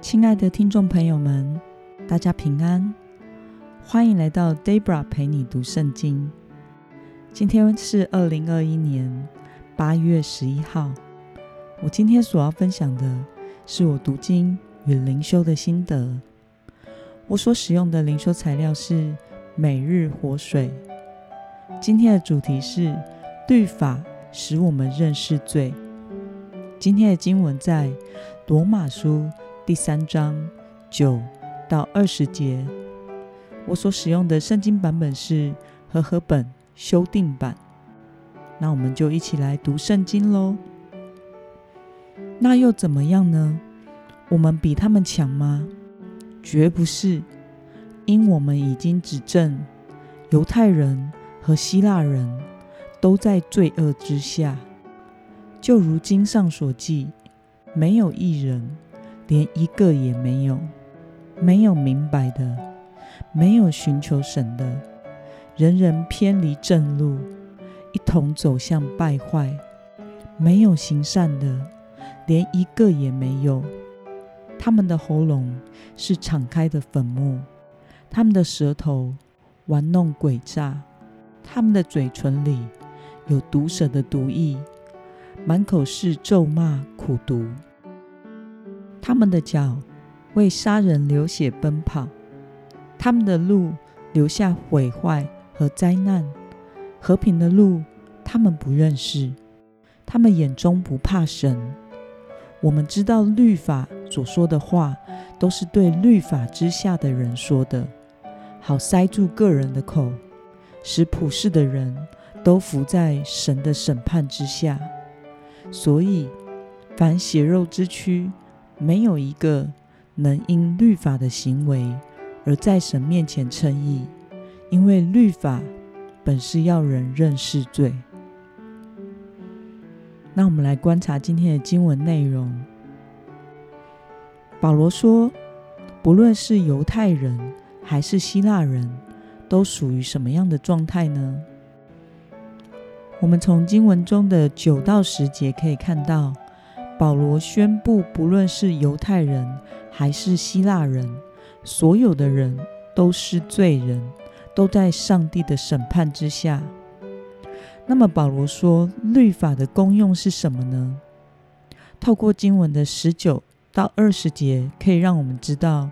亲爱的听众朋友们，大家平安，欢迎来到 Debra 陪你读圣经。今天是二零二一年八月十一号。我今天所要分享的是我读经与灵修的心得。我所使用的灵修材料是每日活水。今天的主题是律法使我们认识罪。今天的经文在罗马书。第三章九到二十节，我所使用的圣经版本是和合本修订版。那我们就一起来读圣经喽。那又怎么样呢？我们比他们强吗？绝不是，因我们已经指证犹太人和希腊人都在罪恶之下，就如经上所记，没有一人。连一个也没有，没有明白的，没有寻求神的，人人偏离正路，一同走向败坏。没有行善的，连一个也没有。他们的喉咙是敞开的坟墓，他们的舌头玩弄诡诈，他们的嘴唇里有毒蛇的毒液，满口是咒骂苦毒。他们的脚为杀人流血奔跑，他们的路留下毁坏和灾难。和平的路，他们不认识。他们眼中不怕神。我们知道律法所说的话，都是对律法之下的人说的，好塞住个人的口，使普世的人都伏在神的审判之下。所以，凡血肉之躯。没有一个能因律法的行为而在神面前称义，因为律法本是要人认识罪。那我们来观察今天的经文内容。保罗说，不论是犹太人还是希腊人，都属于什么样的状态呢？我们从经文中的九到十节可以看到。保罗宣布，不论是犹太人还是希腊人，所有的人都是罪人，都在上帝的审判之下。那么，保罗说，律法的功用是什么呢？透过经文的十九到二十节，可以让我们知道，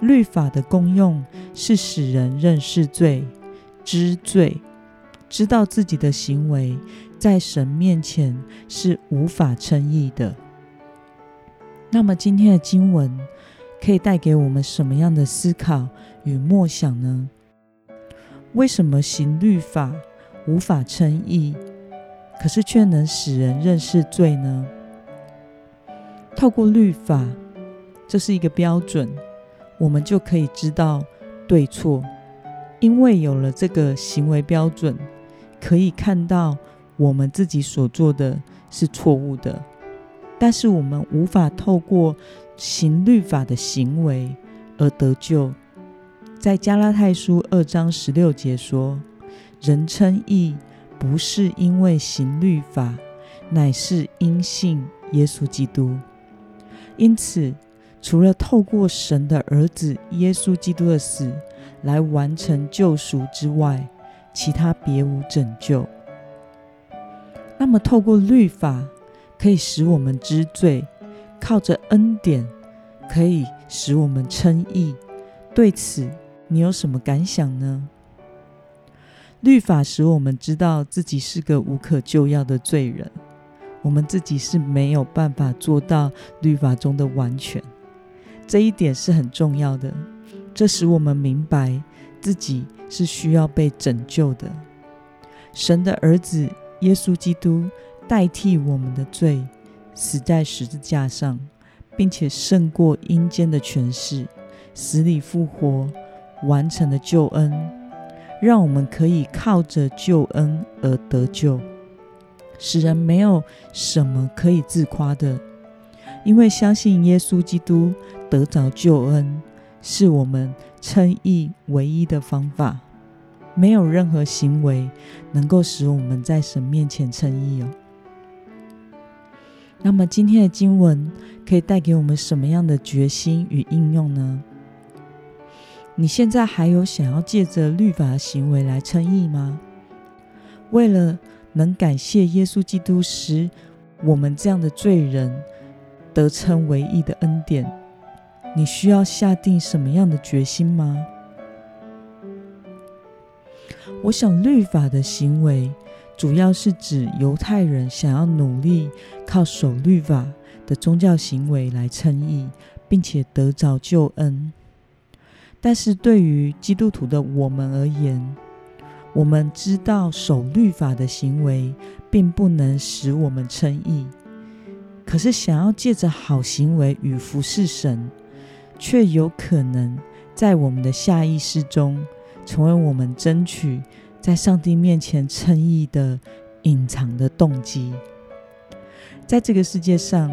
律法的功用是使人认识罪、知罪，知道自己的行为在神面前是无法称义的。那么今天的经文可以带给我们什么样的思考与默想呢？为什么行律法无法称义，可是却能使人认识罪呢？透过律法，这是一个标准，我们就可以知道对错。因为有了这个行为标准，可以看到我们自己所做的是错误的。但是我们无法透过行律法的行为而得救。在加拉太书二章十六节说：“人称义，不是因为行律法，乃是因信耶稣基督。”因此，除了透过神的儿子耶稣基督的死来完成救赎之外，其他别无拯救。那么，透过律法。可以使我们知罪，靠着恩典可以使我们称义。对此，你有什么感想呢？律法使我们知道自己是个无可救药的罪人，我们自己是没有办法做到律法中的完全。这一点是很重要的，这使我们明白自己是需要被拯救的。神的儿子耶稣基督。代替我们的罪，死在十字架上，并且胜过阴间的权势，死里复活，完成了救恩，让我们可以靠着救恩而得救，使人没有什么可以自夸的，因为相信耶稣基督得着救恩，是我们称义唯一的方法，没有任何行为能够使我们在神面前称义哦。那么今天的经文可以带给我们什么样的决心与应用呢？你现在还有想要借着律法的行为来称义吗？为了能感谢耶稣基督使我们这样的罪人得称为义的恩典，你需要下定什么样的决心吗？我想律法的行为。主要是指犹太人想要努力靠守律法的宗教行为来称义，并且得着救恩。但是对于基督徒的我们而言，我们知道守律法的行为并不能使我们称义，可是想要借着好行为与服侍神，却有可能在我们的下意识中成为我们争取。在上帝面前称义的隐藏的动机，在这个世界上，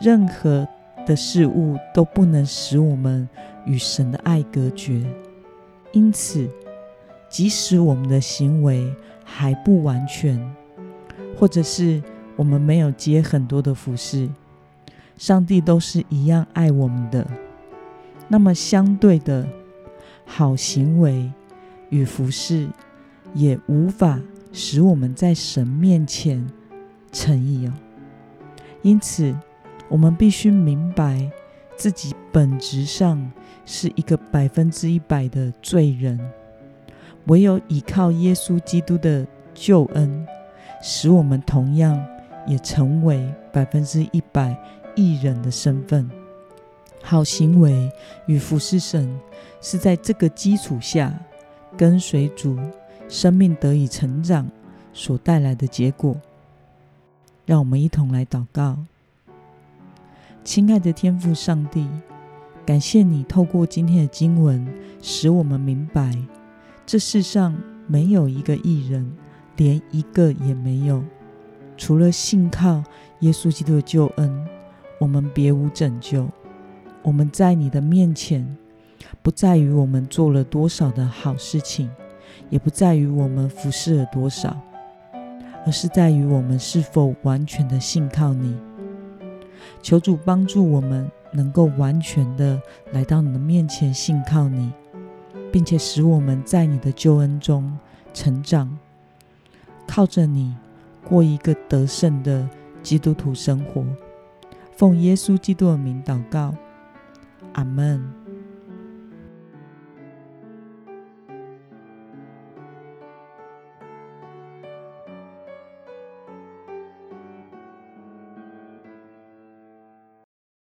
任何的事物都不能使我们与神的爱隔绝。因此，即使我们的行为还不完全，或者是我们没有接很多的服饰，上帝都是一样爱我们的。那么，相对的好行为与服饰。也无法使我们在神面前诚意哦。因此，我们必须明白自己本质上是一个百分之一百的罪人，唯有依靠耶稣基督的救恩，使我们同样也成为百分之一百义人的身份。好行为与服侍神是在这个基础下跟随主。生命得以成长所带来的结果，让我们一同来祷告。亲爱的天父上帝，感谢你透过今天的经文，使我们明白这世上没有一个艺人，连一个也没有。除了信靠耶稣基督的救恩，我们别无拯救。我们在你的面前，不在于我们做了多少的好事情。也不在于我们服侍了多少，而是在于我们是否完全的信靠你。求主帮助我们能够完全的来到你的面前信靠你，并且使我们在你的救恩中成长，靠着你过一个得胜的基督徒生活。奉耶稣基督的名祷告，阿门。